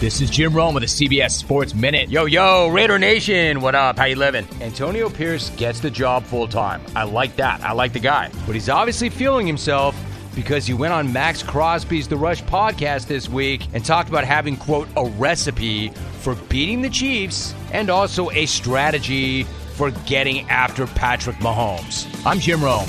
This is Jim Rome with the CBS Sports Minute. Yo, yo, Raider Nation, what up? How you living? Antonio Pierce gets the job full time. I like that. I like the guy. But he's obviously feeling himself because he went on Maxx Crosby's The Rush podcast this week and talked about having, quote, a recipe for beating the Chiefs and also a strategy for getting after Patrick Mahomes. I'm Jim Rome.